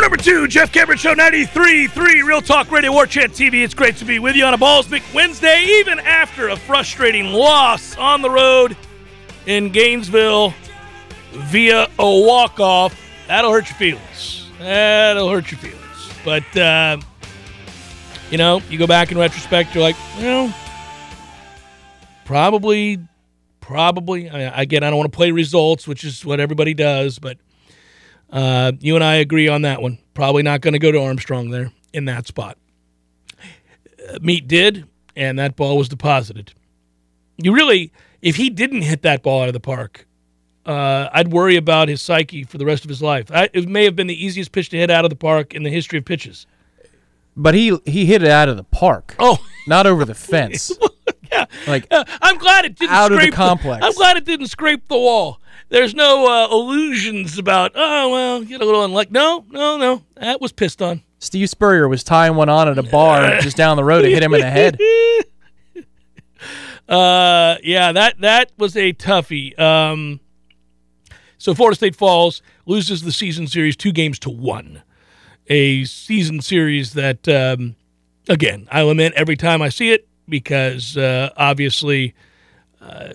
Hour number two, Jeff Cameron Show 93.3 Real Talk Radio War Chant TV. It's great to be with you on a Ballsmick Wednesday, even after a frustrating loss on the road in Gainesville via a walk-off. That'll hurt your feelings. That'll hurt your feelings. But, uh, you know, you go back in retrospect, you're like, well, probably, probably. I mean, again, I don't want to play results, which is what everybody does, but – uh, you and I agree on that one. Probably not going to go to Armstrong there in that spot. Uh, Meat did, and that ball was deposited. You really, if he didn't hit that ball out of the park, uh, I'd worry about his psyche for the rest of his life. I, it may have been the easiest pitch to hit out of the park in the history of pitches. But he he hit it out of the park. Oh, not over the fence. yeah, like uh, I'm glad it didn't out scrape of the complex. The, I'm glad it didn't scrape the wall. There's no uh, illusions about oh well, get a little unlucky. No, no, no. That was pissed on. Steve Spurrier was tying one on at a bar just down the road to hit him in the head. Uh, yeah, that that was a toughie. Um, so Florida State falls, loses the season series two games to one. A season series that, um, again, I lament every time I see it because uh, obviously. Uh,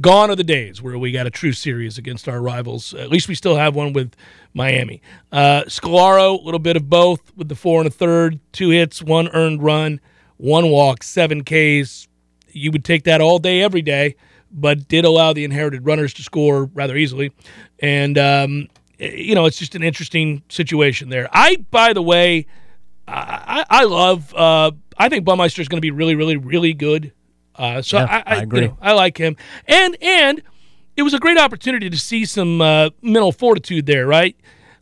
gone are the days where we got a true series against our rivals. At least we still have one with Miami. Uh, Scolaro, a little bit of both with the four and a third, two hits, one earned run, one walk, seven Ks. You would take that all day, every day, but did allow the inherited runners to score rather easily. And, um, you know, it's just an interesting situation there. I, by the way, I, I love, uh, I think Baumeister is going to be really, really, really good uh, so yeah, I, I, I agree. You know, I like him, and and it was a great opportunity to see some uh, mental fortitude there, right?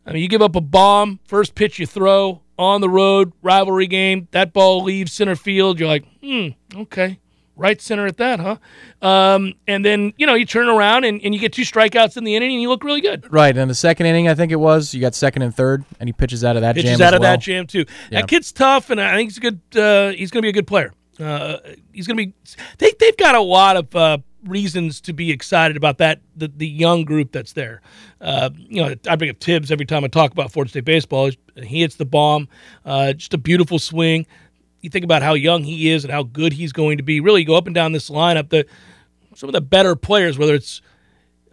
I mean, you give up a bomb, first pitch you throw on the road, rivalry game, that ball leaves center field. You're like, hmm, okay, right center at that, huh? Um, and then you know you turn around and, and you get two strikeouts in the inning, and you look really good. Right, And in the second inning, I think it was, you got second and third, and he pitches out of that jam. pitches jam. out of well. that jam too. Yeah. That kid's tough, and I think he's a good. Uh, he's going to be a good player. Uh, he's going to be. They they've got a lot of uh, reasons to be excited about that. The the young group that's there. Uh, you know, I bring up Tibbs every time I talk about Florida State baseball. He hits the bomb. Uh, just a beautiful swing. You think about how young he is and how good he's going to be. Really, go up and down this lineup. The some of the better players, whether it's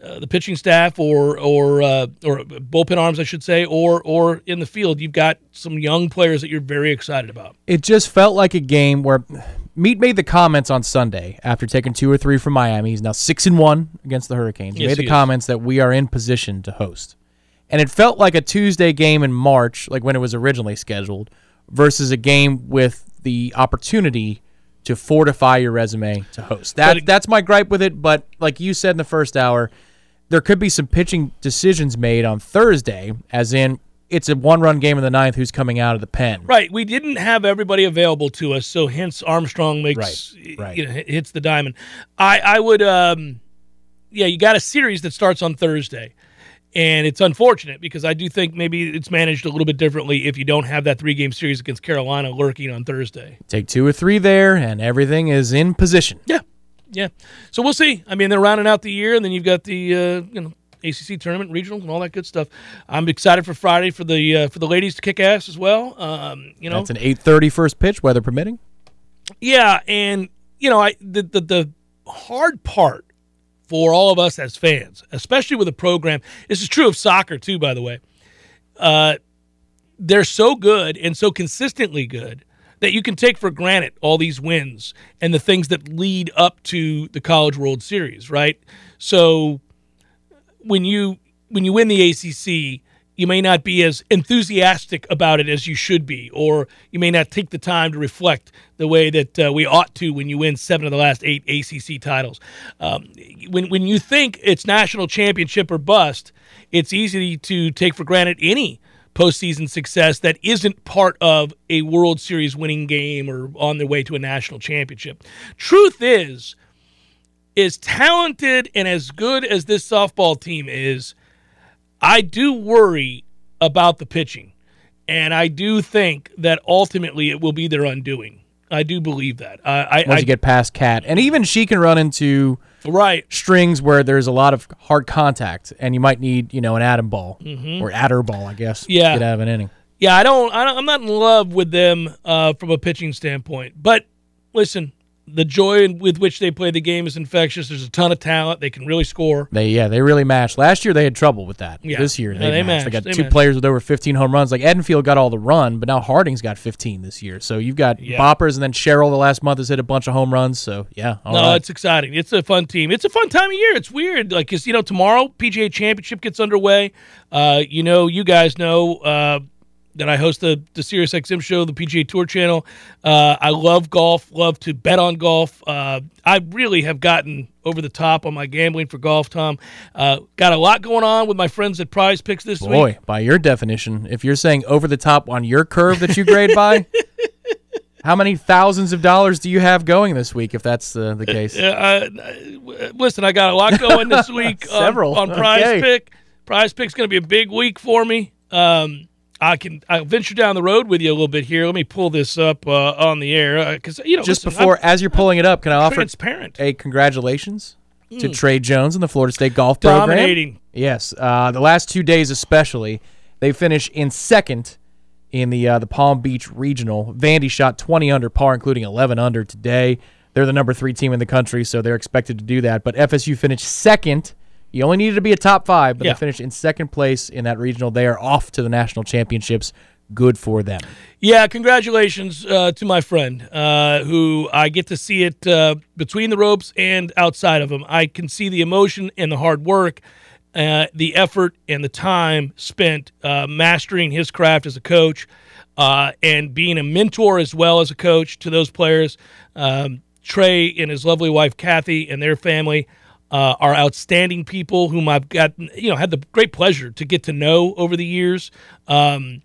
uh, the pitching staff or or uh, or bullpen arms, I should say, or or in the field, you've got some young players that you're very excited about. It just felt like a game where Meat made the comments on Sunday after taking two or three from Miami. He's now six and one against the Hurricanes. He Yes, made the he is. comments that we are in position to host, and it felt like a Tuesday game in March, like when it was originally scheduled, versus a game with the opportunity to fortify your resume to host. That it- that's my gripe with it. But like you said in the first hour, there could be some pitching decisions made on Thursday, as in it's a one-run game in the ninth. Who's coming out of the pen? Right, we didn't have everybody available to us, so hence Armstrong makes Right, right. You know, hits the diamond. I I would um, yeah, you got a series that starts on Thursday. And it's unfortunate because I do think maybe it's managed a little bit differently if you don't have that three game series against Carolina lurking on Thursday. Take two or three there, and everything is in position. Yeah, yeah. So we'll see. I mean, they're rounding out the year, and then you've got the uh, you know ACC tournament, regional, and all that good stuff. I'm excited for Friday for the uh, for the ladies to kick ass as well. Um, you know, That's an 8:30 first pitch, weather permitting. yeah, and you know, I the, the the hard part for all of us as fans, especially with a program. This is true of soccer too, by the way. Uh, they're so good and so consistently good that you can take for granted all these wins and the things that lead up to the College World Series, right? So when you when you win the ACC, you may not be as enthusiastic about it as you should be, or you may not take the time to reflect the way that uh, we ought to when you win seven of the last eight ACC titles. Um, when when you think it's national championship or bust, it's easy to take for granted any postseason success that isn't part of a World Series winning game or on their way to a national championship. Truth is, as talented and as good as this softball team is, I do worry about the pitching. And I do think that ultimately it will be their undoing. I do believe that. I, I, Once I you get past Cat, and even she can run into right. strings where there's a lot of hard contact, and you might need, you know, an atom ball or adder ball, I guess. Mm-hmm. Yeah. out of an inning. Yeah, I don't, I don't. I'm not in love with them uh, from a pitching standpoint. But listen, the joy with which they play the game is infectious. There's a ton of talent. They can really score. They yeah, they really matched. Last year they had trouble with that. Yeah. This year Yeah, they, they matched. They got They two matched. players with over 15 home runs. Like Edenfield got all the run, but now Harding's got 15 this year. So you've got Yeah. boppers, and then Cheryl the last month has hit a bunch of home runs. So yeah, all no, right. it's exciting. It's a fun team. It's a fun time of year. It's weird, like, cause you know tomorrow PGA Championship gets underway. Uh, you know, you guys know uh, that I host the the Sirius XM show, the PGA Tour channel. Uh, I love golf. Love to bet on golf. Uh, I really have gotten over the top on my gambling for golf. Tom, uh, got a lot going on with my friends at Prize Picks this week. Boy, by your definition, if you're saying over the top on your curve that you grade by, how many thousands of dollars do you have going this week? If that's uh, the case, listen, I got a lot going this week on- Several. on, Prize Okay. Pick. Prize Pick's going to be a big week for me. Um, I can I'll venture down the road with you a little bit here. Let me pull this up uh, on the air because you know just listen, before, I'm as you're pulling it up, can I offer transparent, a congratulations to Trey Jones and the Florida State golf program? dominating. Yes, uh, the last two days especially, they finished in second in the uh, the Palm Beach Regional. Vandy shot 20 under par, including 11 under today. They're the number three team in the country, so they're expected to do that. But FSU finished second. You only needed to be a top five, but Yeah. they finished in second place in that regional. They are off to the national championships. Good for them. Yeah, congratulations uh, to my friend uh, who I get to see it uh, between the ropes and outside of them. I can see the emotion and the hard work, uh, the effort and the time spent uh, mastering his craft as a coach uh, and being a mentor as well as a coach to those players. Um, Trey and his lovely wife Kathy and their family uh, are outstanding people whom I've got you know had the great pleasure to get to know over the years. Um,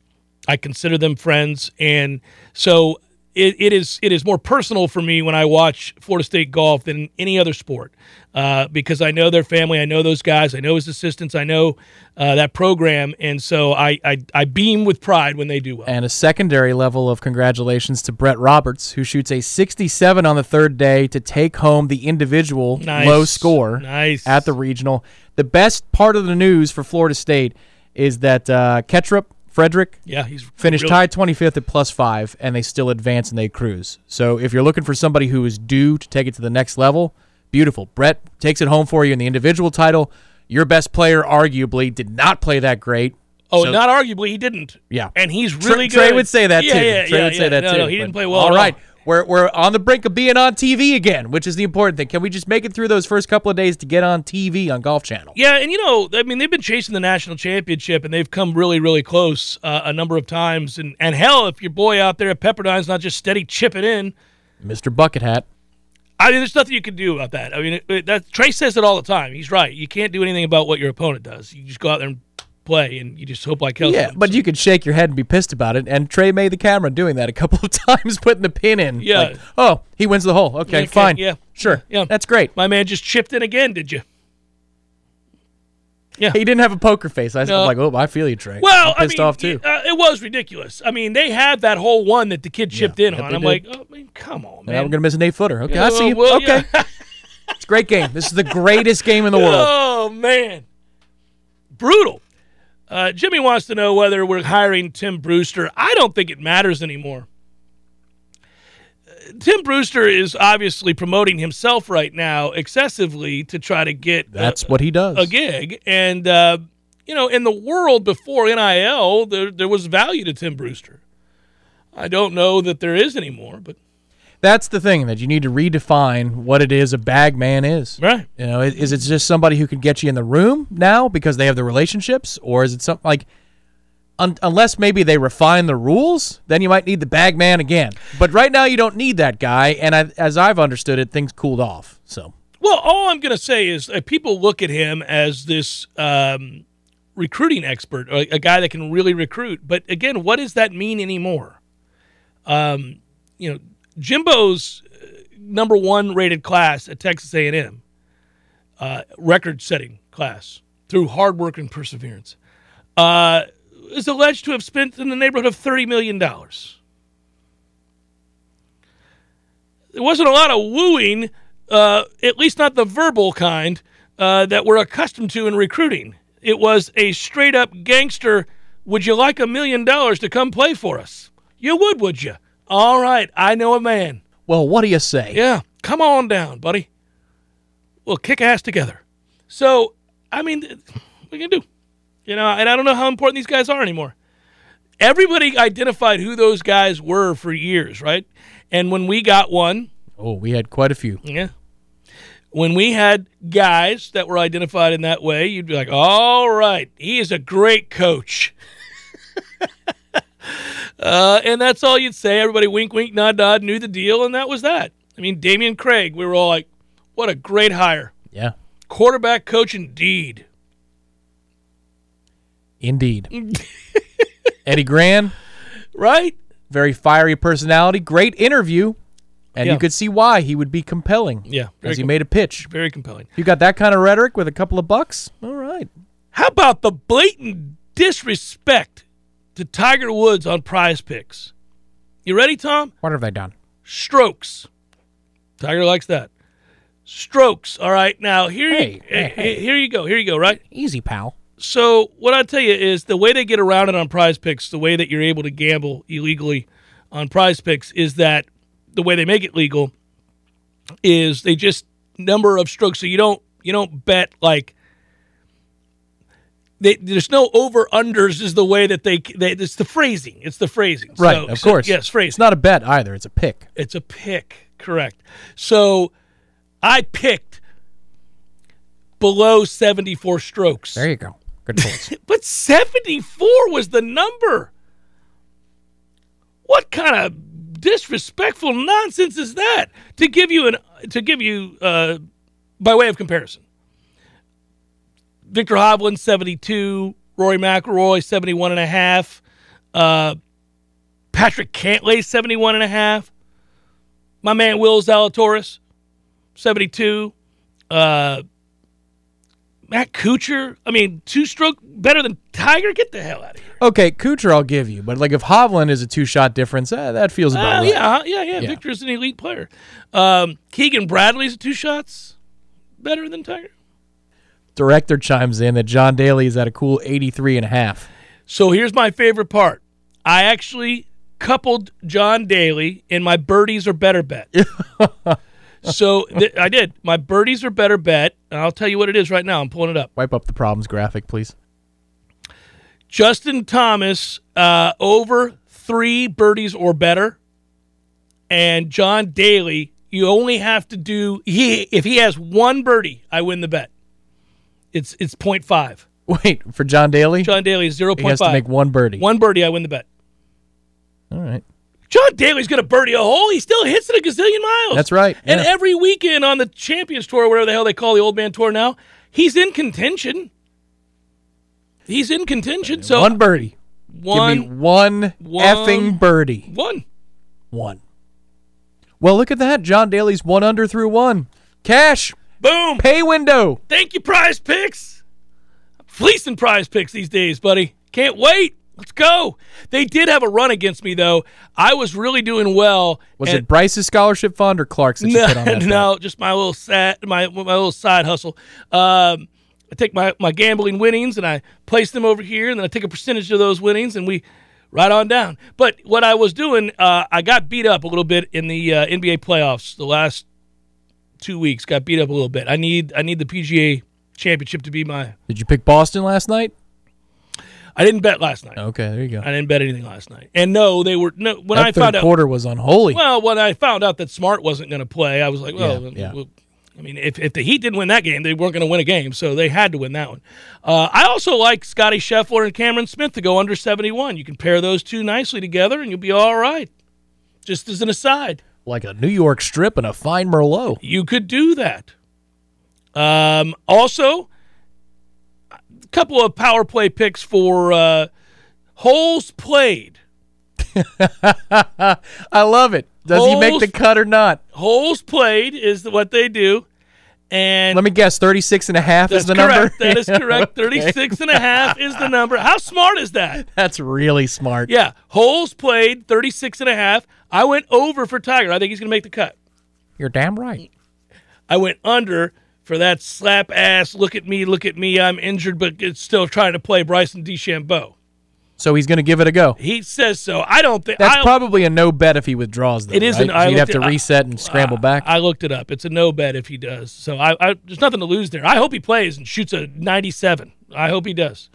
I consider them friends, and so it, it is it is more personal for me when I watch Florida State golf than any other sport uh, because I know their family, I know those guys, I know his assistants, I know uh, that program, and so I, I I beam with pride when they do well. And a secondary level of congratulations to Brett Roberts, who shoots a 67 on the third day to take home the individual Nice. low score Nice. at the regional. The best part of the news for Florida State is that uh, Ketrup, Frederik, yeah, he's finished really- tied 25th at plus five, and they still advance and they cruise. So if you're looking for somebody who is due to take it to the next level, beautiful. Brett takes it home for you in the individual title. Your best player, arguably, did not play that great. Oh, So- not arguably, he didn't. Yeah. and he's Trey- really Trey good. would say that yeah, too. Yeah, Trey yeah, would say that no, too. No, he didn't play well. All right, we're we're on the brink of being on TV again, which is the important thing. Can we just make it through those first couple of days to get on TV on Golf Channel? Yeah, and you know, I mean, they've been chasing the national championship, and they've come really, really close uh, a number of times. And and hell, if your boy out there at Pepperdine's not just steady chipping in, Mr. Bucket Hat. I mean, there's nothing you can do about that. I mean, it, it, that Trey says it all the time. He's right. You can't do anything about what your opponent does. You just go out there and play, and you just hope like hell. Yeah, but you could shake your head and be pissed about it. And Trey made the camera doing that a couple of times, putting the pin in. Yeah. Like, oh, he wins the hole. Okay, Okay, fine. yeah. Sure. Yeah. That's great. my man just chipped in again. Did you? Yeah. He didn't have a poker face. I was No. like, oh, I feel you, Trey. Well, I'm pissed I mean, off too. Uh, it was ridiculous. I mean, they had that whole one that the kid chipped in on. I'm did. like, oh, I mean, come on, man. now we're gonna miss an eight footer. Okay, Yeah, I see you. okay, yeah. it's a great game. This is the greatest game in the world. Oh man. brutal. Uh, Jimmy wants to know whether we're hiring Tim Brewster. I don't think it matters anymore. Uh, Tim Brewster is obviously promoting himself right now excessively to try to get That's uh, what he does. a gig. And, uh, you know, in the world before NIL, there, there was value to Tim Brewster. I don't know that there is anymore, but That's the thing that you need to redefine what it is a bag man is. right. You know, is, is it just somebody who can get you in the room now because they have the relationships, or is it something like, un- unless maybe they refine the rules, then you might need the bag man again. But right now, you don't need that guy, and I, as I've understood it, things cooled off. So Well, all I'm going to say is uh, people look at him as this um, recruiting expert, a, a guy that can really recruit. But again, what does that mean anymore? Um, you know, Jimbo's uh, number one rated class at Texas A&M, uh, record-setting class through hard work and perseverance, uh, is alleged to have spent in the neighborhood of thirty million dollars. There wasn't a lot of wooing uh, at least not the verbal kind uh, that we're accustomed to in recruiting. It was a straight up gangster. Would you like a million dollars to come play for us? You would, would you? All right, I know a man. well, what do you say? Yeah, come on down, buddy. We'll kick ass together. So, I mean, what can do? You know, and I don't know how important these guys are anymore. Everybody identified who those guys were for years, right? And when we got one, Oh, we had quite a few. yeah. When we had guys that were identified in that way, you'd be like, all right, he is a great coach. uh, and that's all you'd say. Everybody wink, wink, nod, nod, knew the deal, and that was that. I mean, Dameyune Craig, we were all like, what a great hire. Yeah, Quarterback coach indeed. indeed. Eddie Gran, Right? very fiery personality, great interview, and Yeah. you could see why he would be compelling. Yeah. As he com- made a pitch. very compelling. You got that kind of rhetoric with a couple of bucks? All right. How about the blatant disrespect to Tiger Woods on prize picks? You ready, Tom? What have they done? strokes. Tiger likes that. Strokes. All right. Now here, Hey, you, hey, eh, hey. here you go. Here you go. Right. Easy, pal. So what I tell you is the way they get around it on Prize Picks, the way that you're able to gamble illegally on Prize Picks, is that the way they make it legal is they just number of strokes. So you don't you don't bet like. They, there's no over unders is the way that they, they it's the phrasing it's the phrasing Right, So- of so- course. yes phrase It's not a bet either. It's a pick. it's a pick, correct. So I picked below 74 strokes. There you go. Good choice. But 74 was the number. What kind of disrespectful nonsense is that? To give you an to give you uh, by way of comparison. Viktor Hovland 72, Rory McIlroy 71 and a half, uh, Patrick Cantlay 71 and a half, my man Will Zalatoris 72, uh, Matt Kuchar, I mean, two stroke better than Tiger. Get the hell out of here. okay, Kuchar, I'll give you, but like if Hovland is a two shot difference, eh, that feels about Uh, right. yeah, yeah, yeah, Yeah. Viktor's an elite player. Um, Keegan Bradley's two shots better than Tiger. Director chimes in that John Daly is at a cool 83 and a half. So here's my favorite part. I actually coupled John Daly in my birdies are better bet. so th- I did. My birdies are better bet. And I'll tell you what it is right now. I'm pulling it up. Wipe up the problems graphic, please. Justin Thomas uh, over three birdies or better, and John Daly. You only have to do he if he has one birdie, I win the bet. It's it's 0.5. Wait, for John Daly? John Daly is 0.5. he has to make one birdie. One birdie, I win the bet. All right. John Daly's going to birdie a hole. He still hits it a gazillion miles. That's right, And every weekend on the Champions Tour, whatever the hell they call the Old Man Tour now, he's in contention. He's in contention. So one birdie. one, Give me one, one- effing birdie. one. One. Well, look at that. John Daly's one under through one. Cash. Boom. Pay window. Thank you, Prize Picks. Fleecing Prize Picks these days, buddy. Can't wait. Let's go. They did have a run against me though. I was really doing well. Was it Bryce's scholarship fund or Clark's that you no, put on that? no, just my little sad, my my little side hustle. Um, I take my, my gambling winnings and I place them over here, and then I take a percentage of those winnings, and we right on down. But what I was doing, uh, I got beat up a little bit in the uh, NBA playoffs the last two weeks. Got beat up a little bit. I need I need the PGA Championship to be my. Did you pick Boston last night? I didn't bet last night. Okay, there you go. I didn't bet anything last night. And no, they were no. When that I third found out, quarter was unholy. well, when I found out that Smart wasn't going to play, I was like, well, Yeah, yeah. well, I mean, if, if the Heat didn't win that game, they weren't going to win a game, so they had to win that one. Uh, I also like Scottie Scheffler and Cameron Smith to go under 71. You can pair those two nicely together, and you'll be all right. Just as an aside, like a New York strip and a fine Merlot. you could do that. Um, also, a couple of power play picks for uh, holes played. I love it. Does he make the cut or not? Holes played is what they do. And Let me guess, 36 and a half is the correct. number? That is correct. Okay. 36 and a half is the number. How smart is that? That's really smart. Yeah. Holes played 36 and a half. I went over for Tiger. I think he's going to make the cut. You're damn right. I went under for that slap ass, look at me, look at me, I'm injured, but it's still trying to play Bryson DeChambeau. So he's going to give it a go. He says so. I don't think That's I, probably a no bet if he withdraws. Though, It isn't. Right? I you'd have to at- reset and scramble back. I looked it up. It's a no bet if he does. So I, I there's nothing to lose there. I hope he plays and shoots a 97. I hope he does.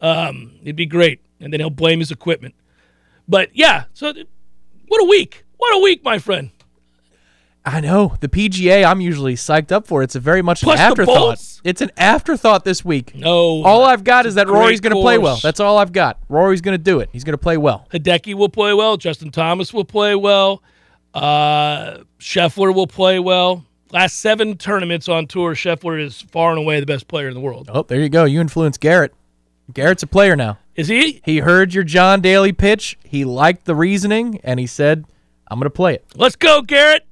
Um, it'd be great, and then he'll blame his equipment. But yeah, so what a week! What a week, my friend. I know the PGA. I'm usually psyched up for. It's a very much Plus an afterthought. It's an afterthought this week. No, All I've got is that Rory's going to play well. That's all I've got. Rory's going to do it. He's going to play well. Hideki will play well. Justin Thomas will play well. Uh, Scheffler will play well. Last seven tournaments on tour, Scheffler is far and away the best player in the world. Oh, there you go. You influenced Garrett. Garrett's a player now. Is he? He heard your John Daly pitch. He liked the reasoning, and he said, "I'm going to play it." Let's go, Garrett.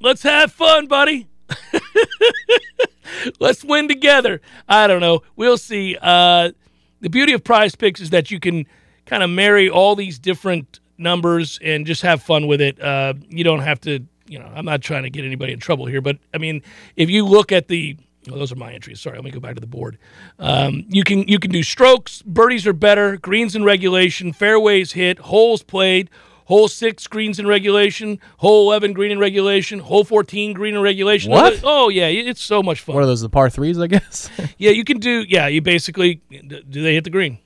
Let's have fun, buddy. Let's win together. I don't know. We'll see. Uh, the beauty of prize picks is that you can kind of marry all these different numbers and just have fun with it. Uh, you don't have to, you know, I'm not trying to get anybody in trouble here, but I mean, if you look at the well, those are my entries. Sorry, let me go back to the board. Um, you can you can do strokes, birdies are better, greens in regulation, fairways hit, holes played, hole six greens in regulation, hole eleven green in regulation, hole fourteen green in regulation. What? Oh yeah, it's so much fun. What are those? The par threes, I guess. Yeah, you can do. Yeah, you basically do they hit the green?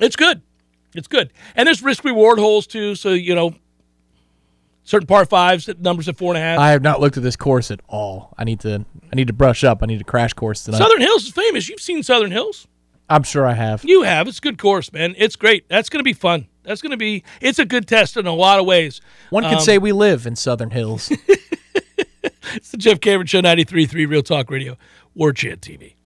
It's good. It's good, and there's risk reward holes too. So you know, certain par fives numbers at four and a half. I have not looked at this course at all. I need to. I need to brush up. I need a crash course tonight. Southern Hills is famous. You've seen Southern Hills. I'm sure I have. You have. It's a good course, man. It's great. That's going to be fun. That's going to be. It's a good test in a lot of ways. One could Um, say we live in Southern Hills. It's the Jeff Cameron Show, 93.3 Real Talk Radio, War Chant TV.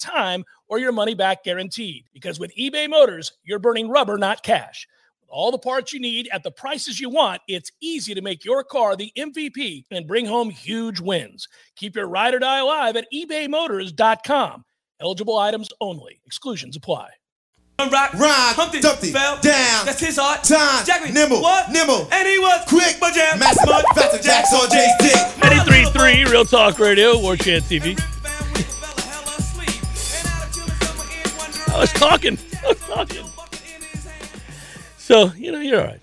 time or your money back guaranteed. Because with eBay Motors, you're burning rubber, not cash. With all the parts you need at the prices you want, it's easy to make your car the MVP and bring home huge wins. Keep your ride or die alive at ebaymotors.com. Eligible items only. Exclusions apply. Rock, Rhyme, Humpty, Dumpty, fell, down, That's his art. time, Jackie, nimble, what? nimble, and he was quick, but jam, master, mud, faster, jacks on Jay's dick. 93.3 Real Talk Radio, War Chant TV. I was talking. I was talking. So, you know, you're all right.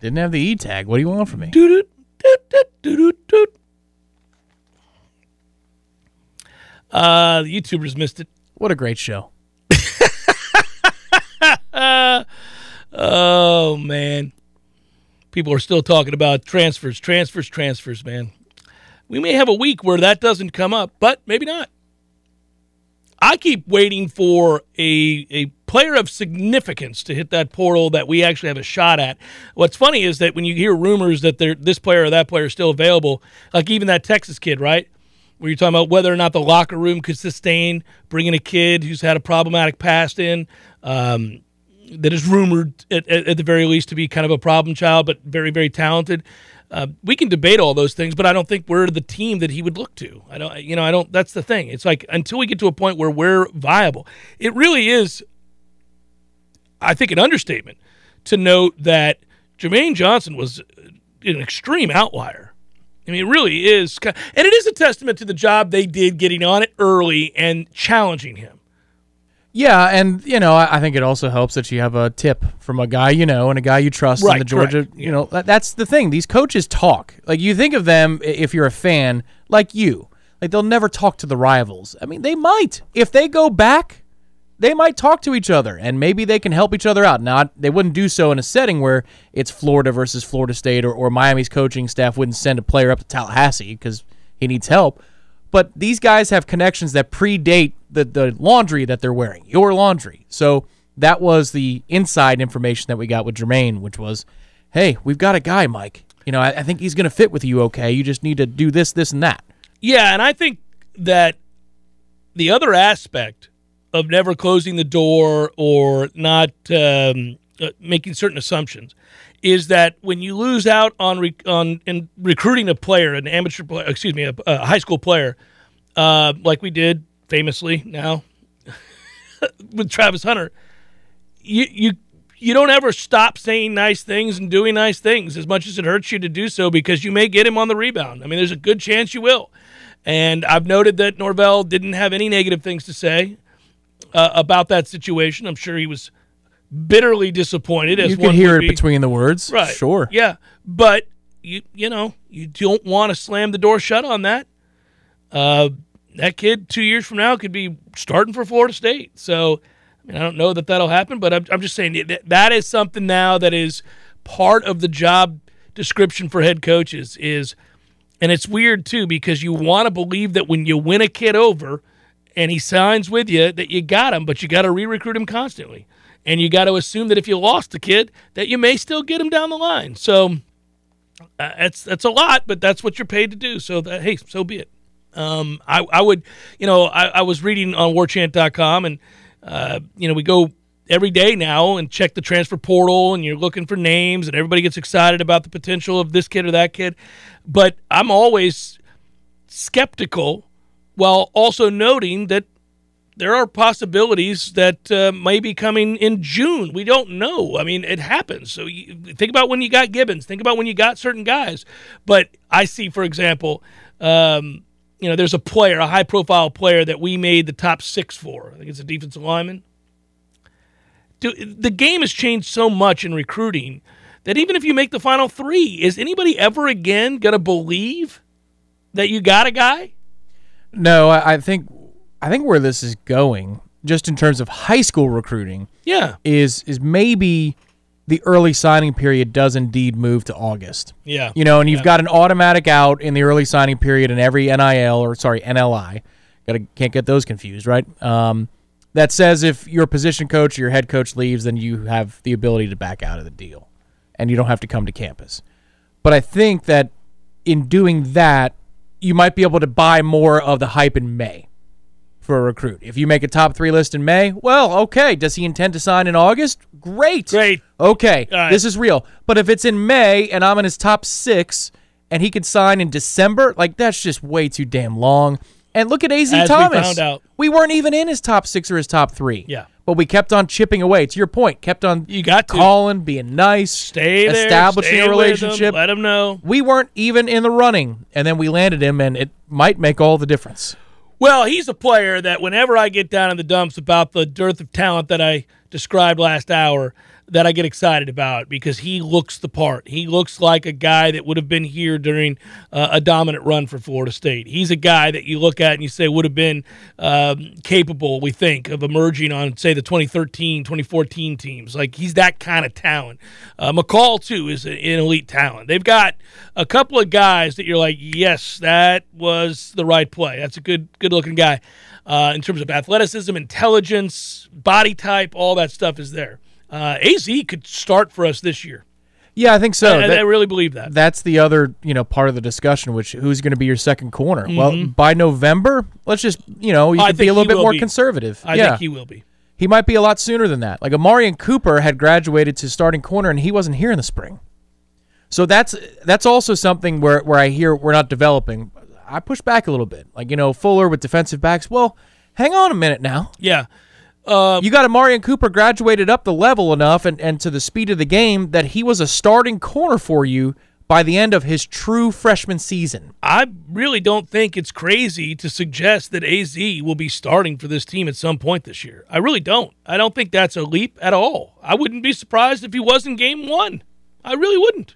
Didn't have the E tag. What do you want from me? Doot, doot, doot, doot, doot, doot. Uh, the YouTubers missed it. What a great show. Oh man, people are still talking about transfers, transfers, transfers. Man, we may have a week where that doesn't come up, but maybe not. I keep waiting for a a player of significance to hit that portal that we actually have a shot at. What's funny is that when you hear rumors that this player or that player is still available, like even that Texas kid, right? where you're talking about whether or not the locker room could sustain bringing a kid who's had a problematic past in. Um, that is rumored at, at, at, the very least to be kind of a problem child, but very, very talented. Uh, we can debate all those things, but I don't think we're the team that he would look to. I don't, you know, I don't. That's the thing. It's like until we get to a point where we're viable, it really is. I think an understatement to note that Jermaine Johnson was an extreme outlier. I mean, it really is, and it is a testament to the job they did getting on it early and challenging him. Yeah, and you know, I think it also helps that you have a tip from a guy you know and a guy you trust right, in the Georgia. Correct. You know, that's the thing. These coaches talk. Like you think of them if you're a fan, like you. Like they'll never talk to the rivals. I mean, they might if they go back. They might talk to each other, and maybe they can help each other out. Not they wouldn't do so in a setting where it's Florida versus Florida State, or, or Miami's coaching staff wouldn't send a player up to Tallahassee because he needs help but these guys have connections that predate the, the laundry that they're wearing, your laundry. So that was the inside information that we got with Jermaine, which was, hey, we've got a guy, Mike. You know, I, I think he's going to fit with you okay. You just need to do this, this, and that. Yeah, and I think that the other aspect of never closing the door or not um, uh, making certain assumptions is that when you lose out on re- on in recruiting a player, an amateur player, excuse me, a, a high school player, uh, like we did famously now with Travis Hunter, you you you don't ever stop saying nice things and doing nice things as much as it hurts you to do so because you may get him on the rebound. I mean, there's a good chance you will. And I've noted that Norvell didn't have any negative things to say uh, about that situation. I'm sure he was bitterly disappointed. As you can hear it be. between the words, right? Sure, yeah, but you you know you don't want to slam the door shut on that. Uh, that kid two years from now could be starting for Florida State. So I mean, I don't know that that'll happen, but I'm, I'm just saying that that is something now that is part of the job description for head coaches is, and it's weird too because you want to believe that when you win a kid over and he signs with you that you got him, but you got to re-recruit him constantly. And you got to assume that if you lost the kid, that you may still get him down the line. So uh, that's that's a lot, but that's what you're paid to do. So that hey, so be it. Um, I, I would, you know, I, I was reading on warchant.com and, uh, you know, we go every day now and check the transfer portal and you're looking for names and everybody gets excited about the potential of this kid or that kid. But I'm always skeptical while also noting that there are possibilities that uh, may be coming in June. We don't know. I mean, it happens. So you, think about when you got Gibbons. Think about when you got certain guys. But I see, for example, um, you know, there's a player, a high profile player that we made the top six for. I think it's a defensive lineman. The game has changed so much in recruiting that even if you make the final three, is anybody ever again going to believe that you got a guy? No, I think I think where this is going, just in terms of high school recruiting, yeah, is is maybe the early signing period does indeed move to August. Yeah. You know, and you've yeah. got an automatic out in the early signing period in every NIL or sorry, NLI. Got to can't get those confused, right? Um, that says if your position coach or your head coach leaves, then you have the ability to back out of the deal and you don't have to come to campus. But I think that in doing that, you might be able to buy more of the hype in May for a recruit. If you make a top three list in May, well, okay. Does he intend to sign in August? Great. Great. Okay. Right. This is real. But if it's in May and I'm in his top six and he could sign in December, like that's just way too damn long. And look at AZ As Thomas. We, found out. we weren't even in his top six or his top three. Yeah. But we kept on chipping away. To your point, kept on You got to. calling, being nice, Stay there. establishing stay a relationship. Let him know. we weren't even in the running, and then we landed him, and it might make all the difference. Well, he's a player that whenever I get down in the dumps about the dearth of talent that I described last hour, that I get excited about because he looks the part. He looks like a guy that would have been here during uh, a dominant run for Florida State. He's a guy that you look at and you say would have been um, capable, we think, of emerging on, say, the 2013, 2014 teams. Like he's that kind of talent. Uh, McCall, too, is an elite talent. They've got a couple of guys that you're like, yes, that was the right play. That's a good, good looking guy. Uh, in terms of athleticism, intelligence, body type, all that stuff is there uh, AZ could start for us this year. Yeah, I think so. I, I really believe that. that's the other you know part of the discussion which who's going to be your second corner well Mm-hmm. by november let's just you know you could be a little bit more be. conservative I yeah think he will be. he might be a lot sooner than that like omarion cooper had graduated to starting corner and he wasn't here in the spring so that's that's also something where, where i hear we're not developing i push back a little bit like you know fuller with defensive backs well hang on a minute now Yeah. You got Omarion Cooper graduated up the level enough and, and to the speed of the game that he was a starting corner for you by the end of his true freshman season. I really don't think it's crazy to suggest that AZ will be starting for this team at some point this year. I really don't. I don't think that's a leap at all. I wouldn't be surprised if he was in game one. I really wouldn't.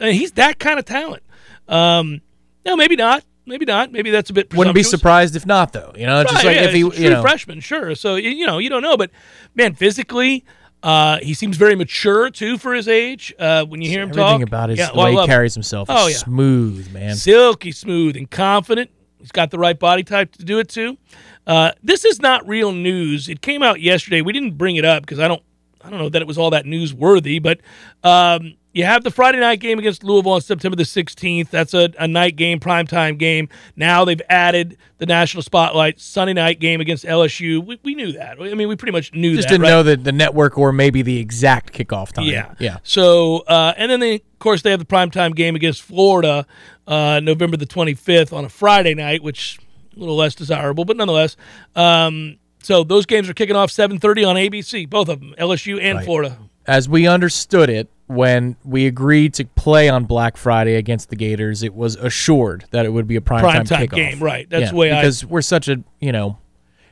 And he's that kind of talent. Um, no, maybe not. Maybe not. Maybe that's a bit. Wouldn't be surprised if not, though. You know, just Right, like yeah, if he, you know, freshman, sure. So you know, you don't know, but man, physically, uh, he seems very mature too for his age. Uh, when you hear him everything talk, about his yeah, well, way he carries himself Oh, yeah. smooth, man. silky smooth and confident. He's got the right body type to do it too. Uh, this is not real news. It came out yesterday. We didn't bring it up because I don't, I don't know that it was all that newsworthy. But um, you have the Friday night game against Louisville on September the 16th. That's a, a night game, primetime game. Now they've added the national spotlight Sunday night game against LSU. We, we knew that. I mean, we pretty much knew that. Just that. didn't right? know the, the network or maybe the exact kickoff time. Yeah. Yeah. So, uh, and then they, of course, they have the primetime game against Florida, uh, November the 25th on a Friday night, which a little less desirable, but nonetheless. Um, so those games are kicking off 7:30 on ABC, both of them, LSU and Florida. As we understood it when we agreed to play on Black Friday against the Gators, it was assured that it would be a primetime Primetime kickoff. game, right. That's Yeah, the way I- because we're such a you know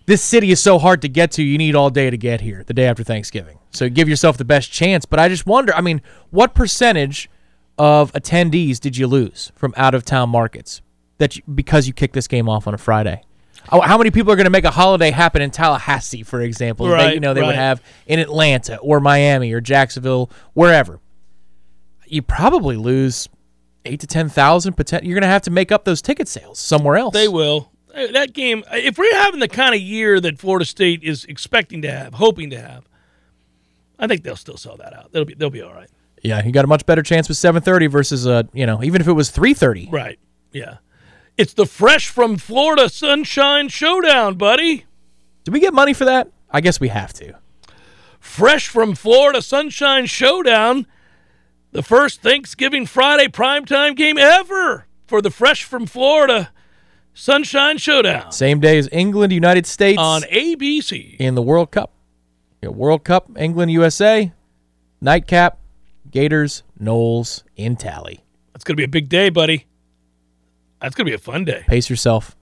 this city is so hard to get to. You need all day to get here, the day after Thanksgiving. So give yourself the best chance. But I just wonder. I mean, what percentage of attendees did you lose from out of town markets that you, because you kicked this game off on a Friday? How how many people are going to make a holiday happen in Tallahassee, for example? that, Right, you know they would have in Atlanta or Miami or Jacksonville, wherever. You probably lose eight to ten thousand. Potent- you're going to have to make up those ticket sales somewhere else. They will. Uh, That game, if we're having the kind of year that Florida State is expecting to have, hoping to have, I think they'll still sell that out. They'll be they'll be all right. Yeah, you got a much better chance with 7:30 versus uh, you know, even if it was 3:30. Right. Yeah. It's the fresh from Florida Sunshine Showdown, buddy. Do we get money for that? I guess we have to. Fresh from Florida Sunshine Showdown, the first Thanksgiving Friday primetime game ever for the Fresh from Florida Sunshine Showdown Same day as England, United States on ABC. in the World Cup. World Cup, England, USA, nightcap, Gators, Knowles in tally. That's going to be a big day, buddy. That's going to be a fun day. Pace yourself.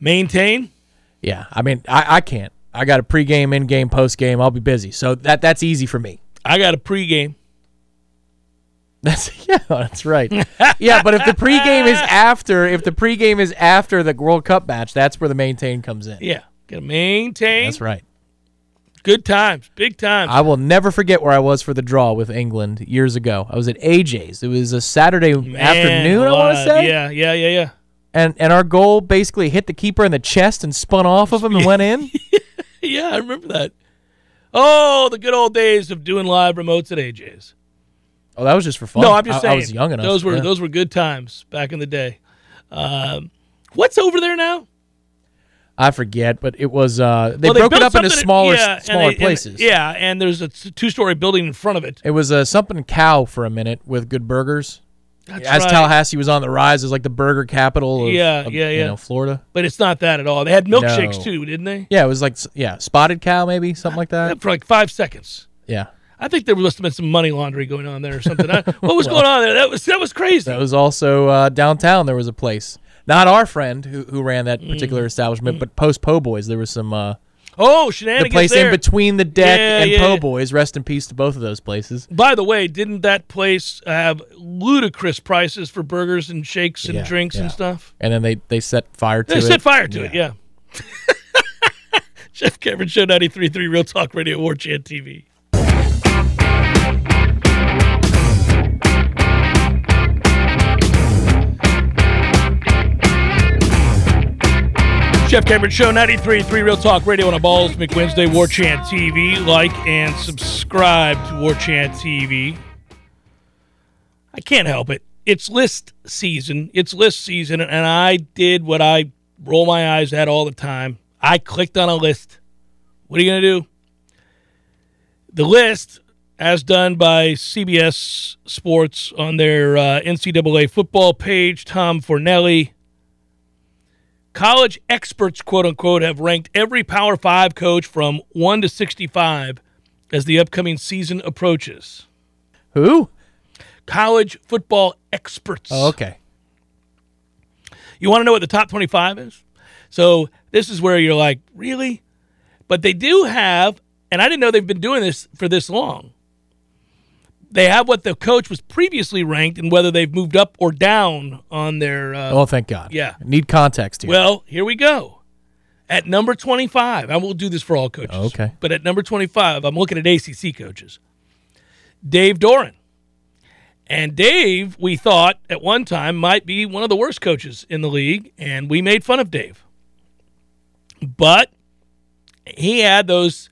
Maintain. Yeah, I mean, I, I can't. I got a pregame, in-game, post game. I'll be busy, so that that's easy for me. I got a pregame. That's yeah, that's right. yeah, but if the pregame is after, if the pregame is after the World Cup match, that's where the maintain comes in. Yeah. Got to maintain. That's right. Good times. Big times. I will never forget where I was for the draw with England years ago. I was at AJ's. It was a Saturday Man, afternoon, I want to say. Yeah, yeah, yeah, yeah. And and our goal basically hit the keeper in the chest and spun off of him and went in. Yeah, I remember that. Oh, the good old days of doing live remotes at AJ's. Oh, that was just for fun. No, I'm just I, saying. I was young enough. Those were yeah. those were good times back in the day. Um, what's over there now? I forget, but it was. Uh, they Well, broke it up into smaller yeah, and smaller they- and- places. yeah, and there's a two story building in front of it. It was uh, something cow for a minute with good burgers. That's As right. Tallahassee was on the rise as like the burger capital of, Yeah, of, yeah, you yeah. know, Florida. but it's not that at all. They had milkshakes No. too, didn't they? Yeah, it was like yeah, spotted cow maybe something like that. For like five seconds. Yeah, I think there must have been some money laundering going on there or something. I- what was going on there? That was that was crazy. that was also uh, downtown. There was a place, not our friend who who ran that Mm. particular establishment, but post Po Boys. There was some uh, oh, shenanigans! the place there. in between the deck Yeah, and yeah, Po yeah. Boys. Rest in peace to both of those places. By the way, didn't that place have ludicrous prices for burgers and shakes and drinks and stuff? And then they they set fire to They it. They set fire to it, yeah. Jeff Cameron Show 93.3 Real Talk Radio, War Chant TV. Jeff Cameron Show, 93.3 Real Talk Radio on a Balls McWednesday, War Chant TV. Like and subscribe to War Chant TV. I can't help it. It's list season. It's list season, and I did what I roll my eyes at all the time. I clicked on a list. What are you going to do? The list, as done by CBS Sports on their uh, NCAA football page, Tom Fornelli, college experts, quote unquote, have ranked every Power Five coach from 1 to 65 as the upcoming season approaches. Who? College football experts. Oh, okay. You want to know what the top 25 is? So this is where you're like, really? But they do have, and I didn't know they've been doing this for this long. They have what the coach was previously ranked and whether they've moved up or down on their. Uh, Oh, thank God. Yeah. Need context here. Well, here we go. At number 25, I will do this for all coaches. Okay. But at number 25, I'm looking at ACC coaches. Dave Doeren. And Dave, we thought at one time might be one of the worst coaches in the league, and we made fun of Dave. But he had those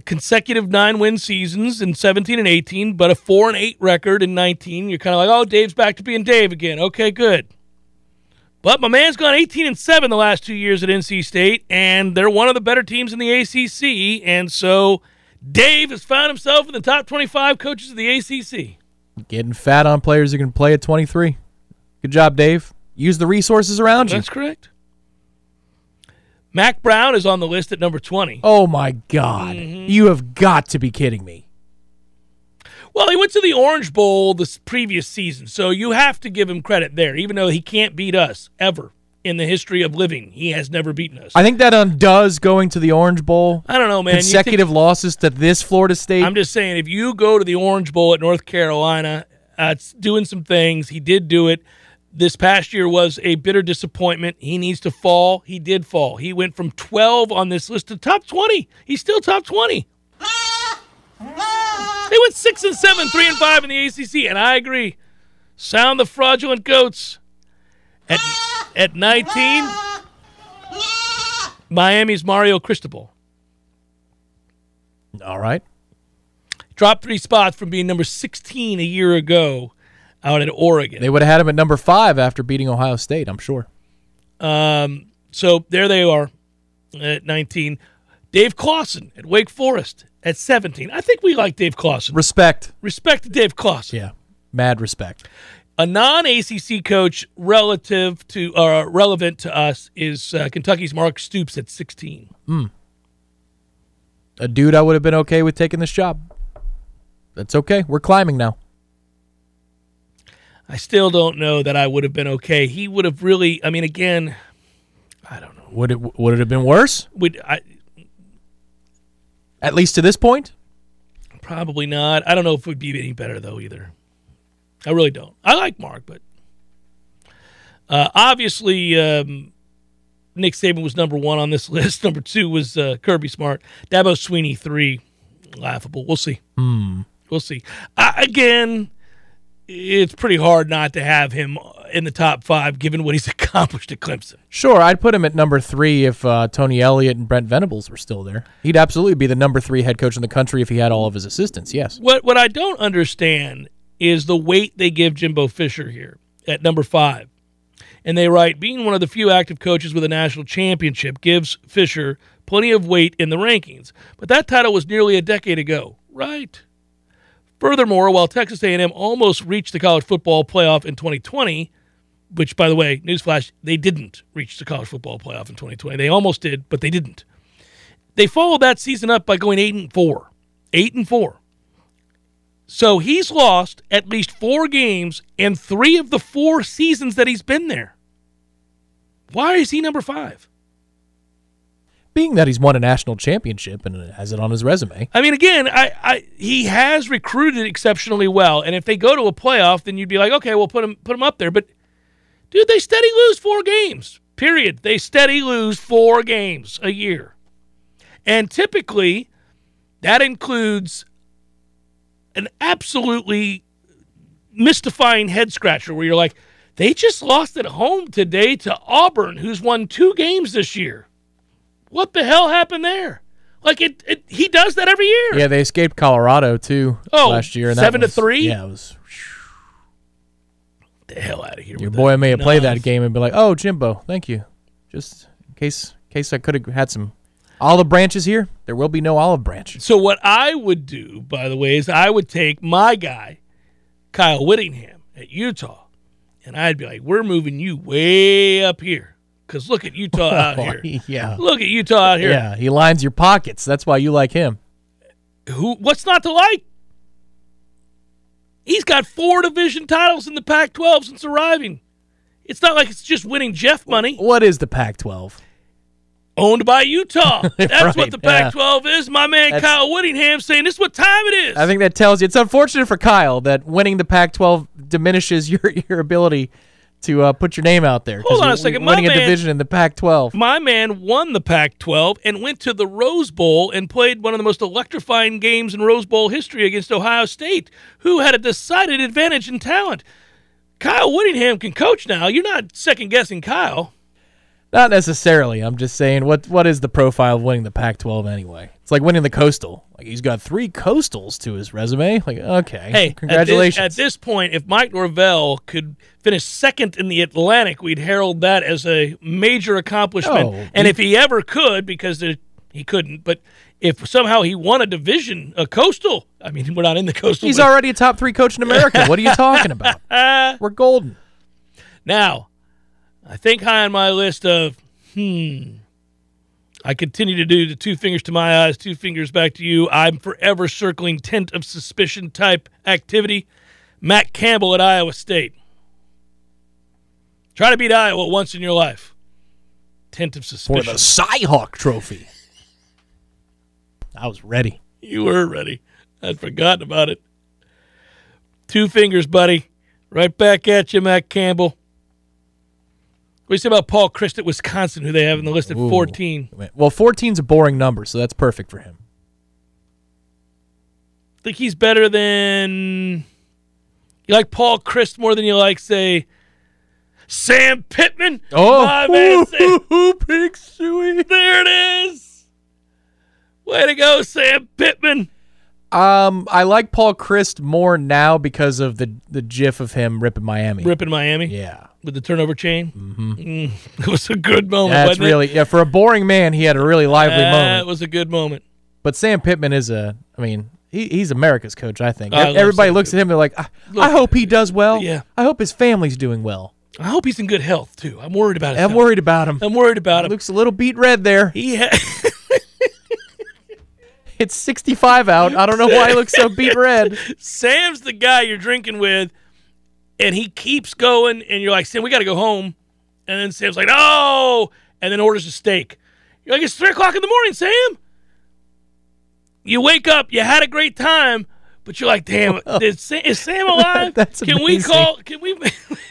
consecutive nine win seasons in 17 and 18, but a 4 and 8 record in 19. You're kind of like, oh, Dave's back to being Dave again. Okay, good. But my man's gone 18 and 7 the last two years at NC State, and they're one of the better teams in the ACC. And so Dave has found himself in the top 25 coaches of the ACC. Getting fat on players who can play at 23. Good job, Dave. Use the resources around you. That's correct. Mack Brown is on the list at number 20. Oh, my God. Mm-hmm. You have got to be kidding me. Well, he went to the Orange Bowl this previous season, so you have to give him credit there, even though he can't beat us ever in the history of living. He has never beaten us. I think that undoes going to the Orange Bowl. I don't know, man. You think- Consecutive losses to this Florida State. I'm just saying, if you go to the Orange Bowl at North Carolina, uh, it's doing some things. He did do it. This past year was a bitter disappointment. He needs to fall. He did fall. He went from 12 on this list to top 20. He's still top 20. They went six and seven, three and five in the ACC, and I agree. Sound the fraudulent goats. At at 19, Miami's Mario Cristobal All right. dropped three spots from being number 16 a year ago out at Oregon. They would have had him at number five after beating Ohio State, I'm sure. Um, so there they are at 19. Dave Clawson at Wake Forest at 17. I think we like Dave Clawson. Respect. Respect to Dave Clawson. Yeah. Mad respect. A non-ACC coach relative to uh, relevant to us is uh, Kentucky's Mark Stoops at 16. A dude I would have been okay with taking this job. That's okay. We're climbing now. I still don't know that I would have been okay. He would have really. I mean, again, I don't know. Would it would it have been worse? Would I? At least to this point? Probably not. I don't know if it would be any better though either. I really don't. I like Mark, but uh, obviously um, Nick Saban was number one on this list. Number two was uh, Kirby Smart. Dabo Swinney three. Laughable. We'll see. Hmm. We'll see. Uh, again, it's pretty hard not to have him in the top five, given what he's accomplished at Clemson. Sure, I'd put him at number three if uh, Tony Elliott and Brent Venables were still there. He'd absolutely be the number three head coach in the country if he had all of his assistants. Yes. What what I don't understand is the weight they give Jimbo Fisher here at number five. And they write, being one of the few active coaches with a national championship gives Fisher plenty of weight in the rankings. But that title was nearly a decade ago. Right. Furthermore, while Texas A&M almost reached the college football playoff in 2020, which by the way, newsflash, they didn't reach the college football playoff in 2020. They almost did, but they didn't. They followed that season up by going 8 and 4. 8 and 4. So he's lost at least 4 games in 3 of the 4 seasons that he's been there. Why is he number 5? Being that he's won a national championship and has it on his resume. I mean, again, I, I he has recruited exceptionally well, and if they go to a playoff, then you'd be like, okay, we'll put him put him up there. But dude, they steady lose four games. Period. They steady lose four games a year, and typically that includes an absolutely mystifying head scratcher where you're like, They just lost at home today to Auburn, who's won two games this year. What the hell happened there? Like it, it he does that every year. Yeah, they escaped Colorado too Oh, last year. And seven to three? Yeah, it was. the hell out of here. Your boy that may have played that game and be like, "Oh, Jimbo, thank you." Just in case, in case I could have had some olive branches here. There will be no olive branch. So what I would do, by the way, is I would take my guy, Kyle Whittingham at Utah, and I'd be like, "We're moving you way up here, because look at Utah out here. yeah, Look at Utah out here. yeah. He lines your pockets. That's why you like him. Who? What's not to like? He's got four division titles in the Pac-12 since arriving. It's not like it's just winning Jeff money. What is the Pac-12? Owned by Utah. That's what the. Pac-12 is. My man That's- Kyle Whittingham saying this is what time it is. I think that tells you it's unfortunate for Kyle that winning the Pac-12 diminishes your your ability to uh, put your name out there. Hold on a second, my Winning a man- division in the Pac-12. my man won the Pac 12 and went to the Rose Bowl and played one of the most electrifying games in Rose Bowl history against Ohio State, who had a decided advantage in talent. Kyle Whittingham can coach now. You're not second guessing Kyle. Not necessarily. I'm just saying, what what is the profile of winning the Pac-12 anyway? It's like winning the Coastal. Like he's got three Coastals to his resume. Like okay, Hey, congratulations. At this, at this point, if Mike Norvell could finish second in the Atlantic, we'd herald that as a major accomplishment. Oh, and he- if he ever could, because there, he couldn't, but if somehow he won a division, a coastal, I mean, we're not in the coastal. he's but- already a top three coach in America. what are you talking about? We're golden. Now, I think high on my list of, hmm, I continue to do the two fingers to my eyes, two fingers back to you. I'm forever circling tent of suspicion type activity. Matt Campbell at Iowa State. Try to beat Iowa once in your life. Tent of suspicion. For the Cyhawk Trophy. I was ready. You were ready. I'd forgotten about it. Two fingers, buddy. Right back at you, Matt Campbell. What do you say about Paul Chryst at Wisconsin, who they have in the list at Ooh. 14? Well, 14's a boring number, so that's perfect for him. Think he's better than. You like Paul Chryst more than you like, say, Sam Pittman? My man, Sam. Oh, big suey. There it is. Way to go, Sam Pittman. Um, I like Paul Chryst more now because of the the GIF of him ripping Miami. Ripping Miami Yeah, with the turnover chain. Mm-hmm. it was a good moment. that's wasn't it? really yeah. For a boring man, he had a really lively That moment. That was a good moment. But Sam Pittman is a, I mean, he, he's America's coach. I think I everybody looks at him and like, I, Look, I hope he does well. yeah. I hope his family's doing well. I hope he's in good health too. I'm worried about his I'm worried about him. I'm worried about him. looks a little beat red there. He ha- It's 65 out. I don't know why he looks so beat red. Sam's the guy you're drinking with, and he keeps going, and you're like, Sam, we got to go home. And then Sam's like, no, and then orders a steak. You're like, it's three o'clock in the morning, Sam. You wake up, you had a great time, but you're like, damn, is Sam, is Sam alive? That's can we call? Can we?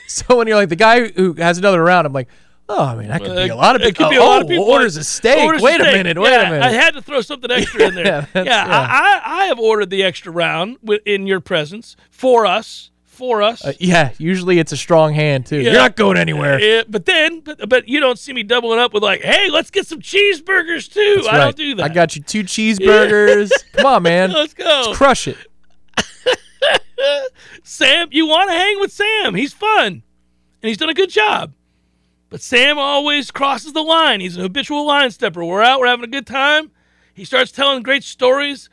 So when you're like the guy who has another round, I'm like, oh, I mean, that could be uh, a lot of It people. could be a oh, lot of oh, people. orders a steak. Orders wait a steak. minute. Wait Yeah, a minute. I had to throw something extra in there. Yeah, yeah, yeah. I, I, I have ordered the extra round in your presence for us. For us. Uh, yeah, usually it's a strong hand too. Yeah. You're not going anywhere. Yeah, but then, but, but you don't see me doubling up with like, hey, let's get some cheeseburgers too. That's I right. don't do that. I got you two cheeseburgers. Come on, man. Let's go. Let's crush it. Sam, you want to hang with Sam? He's fun, and he's done a good job. But Sam always crosses the line. He's an habitual line stepper. We're out, we're having a good time. He starts telling great stories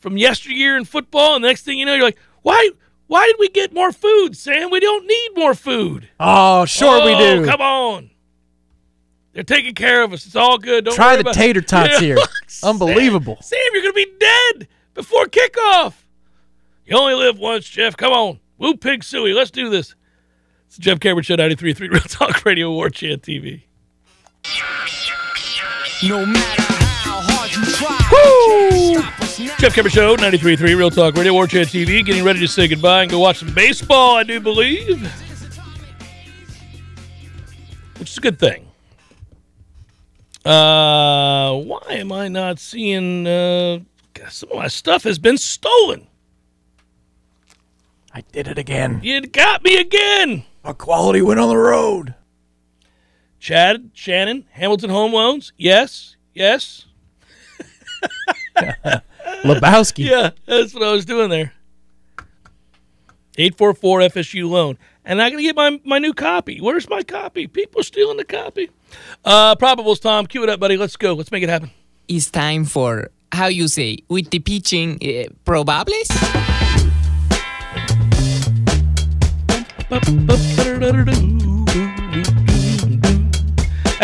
from yesteryear in football, and the next thing you know, you're like, why? Why did we get more food, Sam? We don't need more food. Oh, sure we Oh, do. Come on. They're taking care of us. It's all good. Don't Try worry the about- tater tots Yeah. here. Unbelievable. Sam, you're going to be dead before kickoff. You only live once, Jeff. Come on. Woo pig suey. Let's do this. It's the Jeff Cameron Show 93.3 Real Talk Radio War Chant TV. No matter how hard you try, stop us now. Jeff Cameron Show 93.3 Real Talk Radio War Chant TV. Getting ready to say goodbye and go watch some baseball, I do believe. Which is a good thing. Uh, why am I not seeing? Uh, some of my stuff has been stolen. I did it again. You got me again. A quality went on the road. Chad, Shannon, Hamilton Home Loans. Yes, yes. Lebowski. Yeah, that's what I was doing there. 844 FSU loan. And I'm going to get my, my new copy. Where's my copy? People stealing the copy. Uh, probables, Tom. Cue it up, buddy. Let's go. Let's make it happen. it's time for how you say with the pitching uh, probables.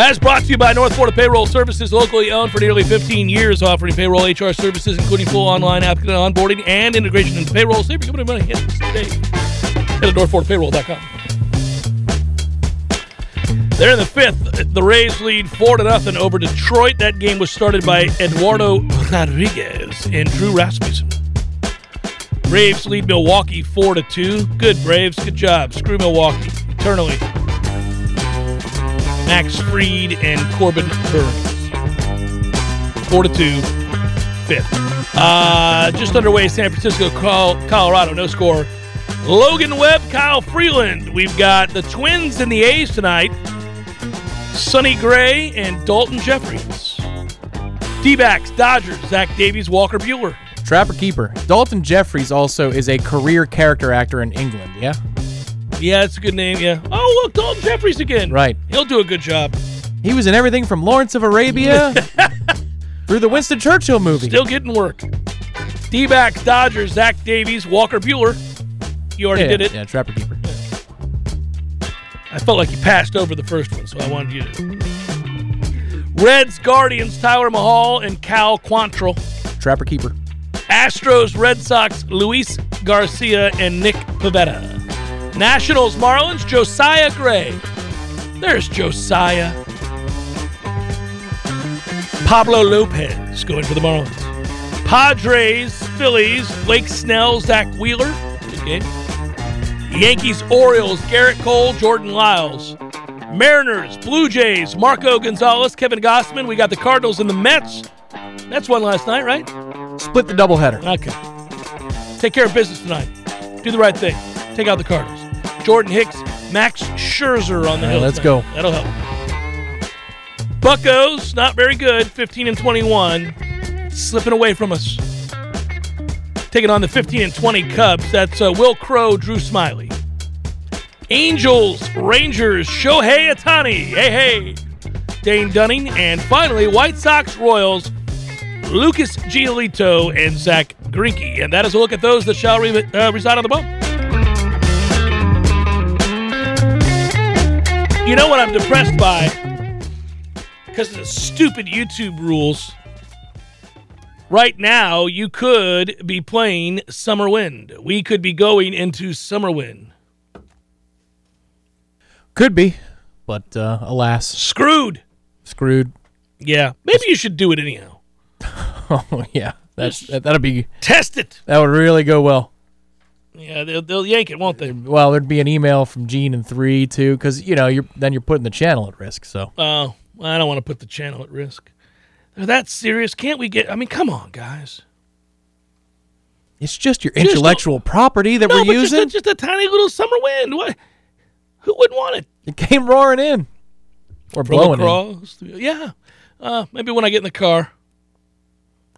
As brought to you by North Florida Payroll Services, locally owned for nearly 15 years, offering payroll HR services, including full online applicant onboarding and integration into payroll. Save your money. Hit today. Head to NorthFloridaPayroll.com. They're in the fifth. The Rays lead four to nothing over Detroit. That game was started by Eduardo Rodriguez and Drew Rasmussen. Braves lead Milwaukee four to two. Good Braves, good job. Screw Milwaukee eternally. Max Fried and Corbin Burnes. Four to two, fifth. Uh, just underway, San Francisco, Col- Colorado, no score. Logan Webb, Kyle Freeland. We've got the Twins and the A's tonight. Sonny Gray and Daulton Jefferies. D-backs, Dodgers, Zach Davies, Walker Buehler. Trapper Keeper. Daulton Jefferies also is a career character actor in England, yeah? Yeah, it's a good name. Yeah. Oh, look, Daulton Jefferies again. Right. He'll do a good job. He was in everything from Lawrence of Arabia through the Winston Churchill movie. Still getting work. D-backs, Dodgers, Zach Davies, Walker Buehler. You already yeah, did it. Yeah, Trapper Keeper. I felt like you passed over the first one, so I wanted you to. Reds, Guardians, Tyler Mahle and Cal Quantrill. Trapper Keeper. Astros, Red Sox, Luis Garcia and Nick Pivetta. Nationals, Marlins, Josiah Gray. There's Josiah. Pablo Lopez going for the Marlins. Padres, Phillies, Blake Snell, Zack Wheeler. Good game. Yankees, Orioles, Gerrit Cole, Jordan Lyles. Mariners, Blue Jays, Marco Gonzales, Kevin Gausman. We got the Cardinals and the Mets. That's one last night, right? Split the doubleheader. Okay. Take care of business tonight. Do the right thing. Take out the Cardinals. Jordan Hicks, Max Scherzer on the hill. right, let's go. That'll help. Buckos, not very good, 15 and 21. Slipping away from us. Taking on the 15 and 20 Cubs. That's uh, Wil Crowe, Drew Smyly. Angels, Rangers, Shohei Ohtani. Hey, hey. Dane Dunning. And finally, White Sox, Royals, Lucas Giolito and Zack Greinke. And that is a look at those that shall re- uh, reside on the bump. You know what I'm depressed by? Because of the stupid YouTube rules. Right now, you could be playing Summer Wind. We could be going into Summer Wind. Could be, but uh, alas, Screwed. screwed. Yeah, maybe you should do it anyhow. Oh yeah, that's that, that'd be Test it. that would really go well. Yeah, they'll, they'll yank it, won't they? Well, there'd be an email from Gene and three too, because you know you're then you're putting the channel at risk. So Oh, I don't want to put the channel at risk. They're that serious. Can't we get? I mean, come on, guys. it's just your Just a- intellectual property that No, we're but just a, using. just a tiny little summer wind. What? Who wouldn't want it? it came roaring in, or From blowing across. the- Yeah. Uh, maybe when I get in the car.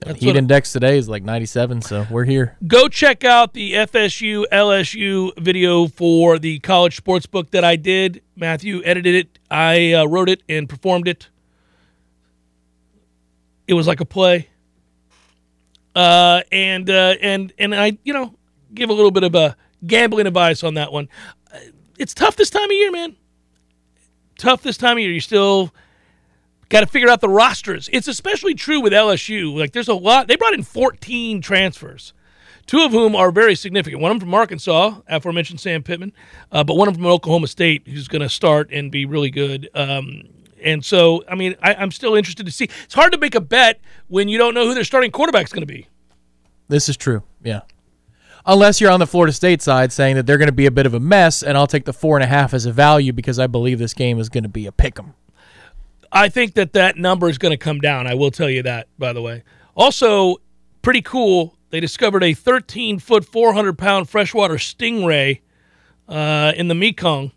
That's Heat index today is like 97, so we're here. Go check out the FSU LSU video for the college sports book that I did. Matthew edited it. I uh, wrote it and performed it. It was like a play. Uh, and uh, and and I, you know, give a little bit of a gambling advice on that one. Uh, It's tough this time of year, man. Tough this time of year. You still got to figure out the rosters. It's especially true with LSU. Like there's a lot. They brought in 14 transfers, two of whom are very significant. One of them from Arkansas, aforementioned Sam Pittman, uh, but one of them from Oklahoma State, who's going to start and be really good. Um, and so, I mean, I, I'm still interested to see. It's hard to make a bet when you don't know who their starting quarterback's going to be. This is true. Yeah. Unless you're on the Florida State side saying that they're going to be a bit of a mess, and I'll take the four and a half as a value because I believe this game is going to be a pick 'em. I think that that number is going to come down. I will tell you that, by the way. Also, pretty cool. They discovered a 13 foot, 400 pound freshwater stingray uh, in the Mekong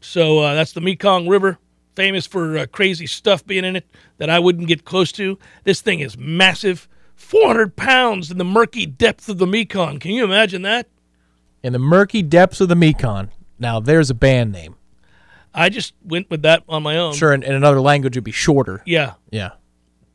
So uh, that's the Mekong River, famous for uh, crazy stuff being in it that I wouldn't get close to. This thing is massive, 400 pounds in the murky depths of the Mekong. Can you imagine that? In the murky depths of the Mekong. Now, there's a band name. I just went with that on my own. Sure, in, in another language, it'd be shorter. Yeah, Yeah.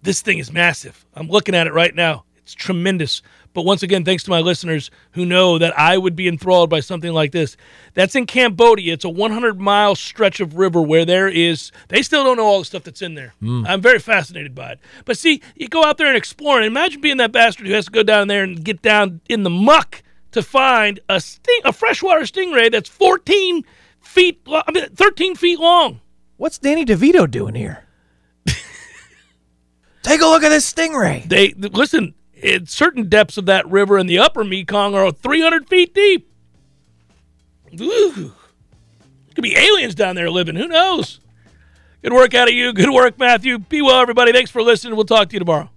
this thing is massive. I'm looking at it right now. It's tremendous. But once again, thanks to my listeners who know that I would be enthralled by something like this. That's in Cambodia. It's a 100 mile stretch of river where there is, they still don't know all the stuff that's in there. Hmm. I'm very fascinated by it. But see, you go out there and explore, and imagine being that bastard who has to go down there and get down in the muck to find a sting, a freshwater stingray that's 14 feet, I mean, 13 feet long. What's Danny DeVito doing here? Take a look at this stingray. They listen. At certain depths of that river in the upper Mekong are 300 feet deep. Ooh. Could be aliens down there living. Who knows? Good work out of you. Good work, Matthew. Be well, everybody. Thanks for listening. We'll talk to you tomorrow.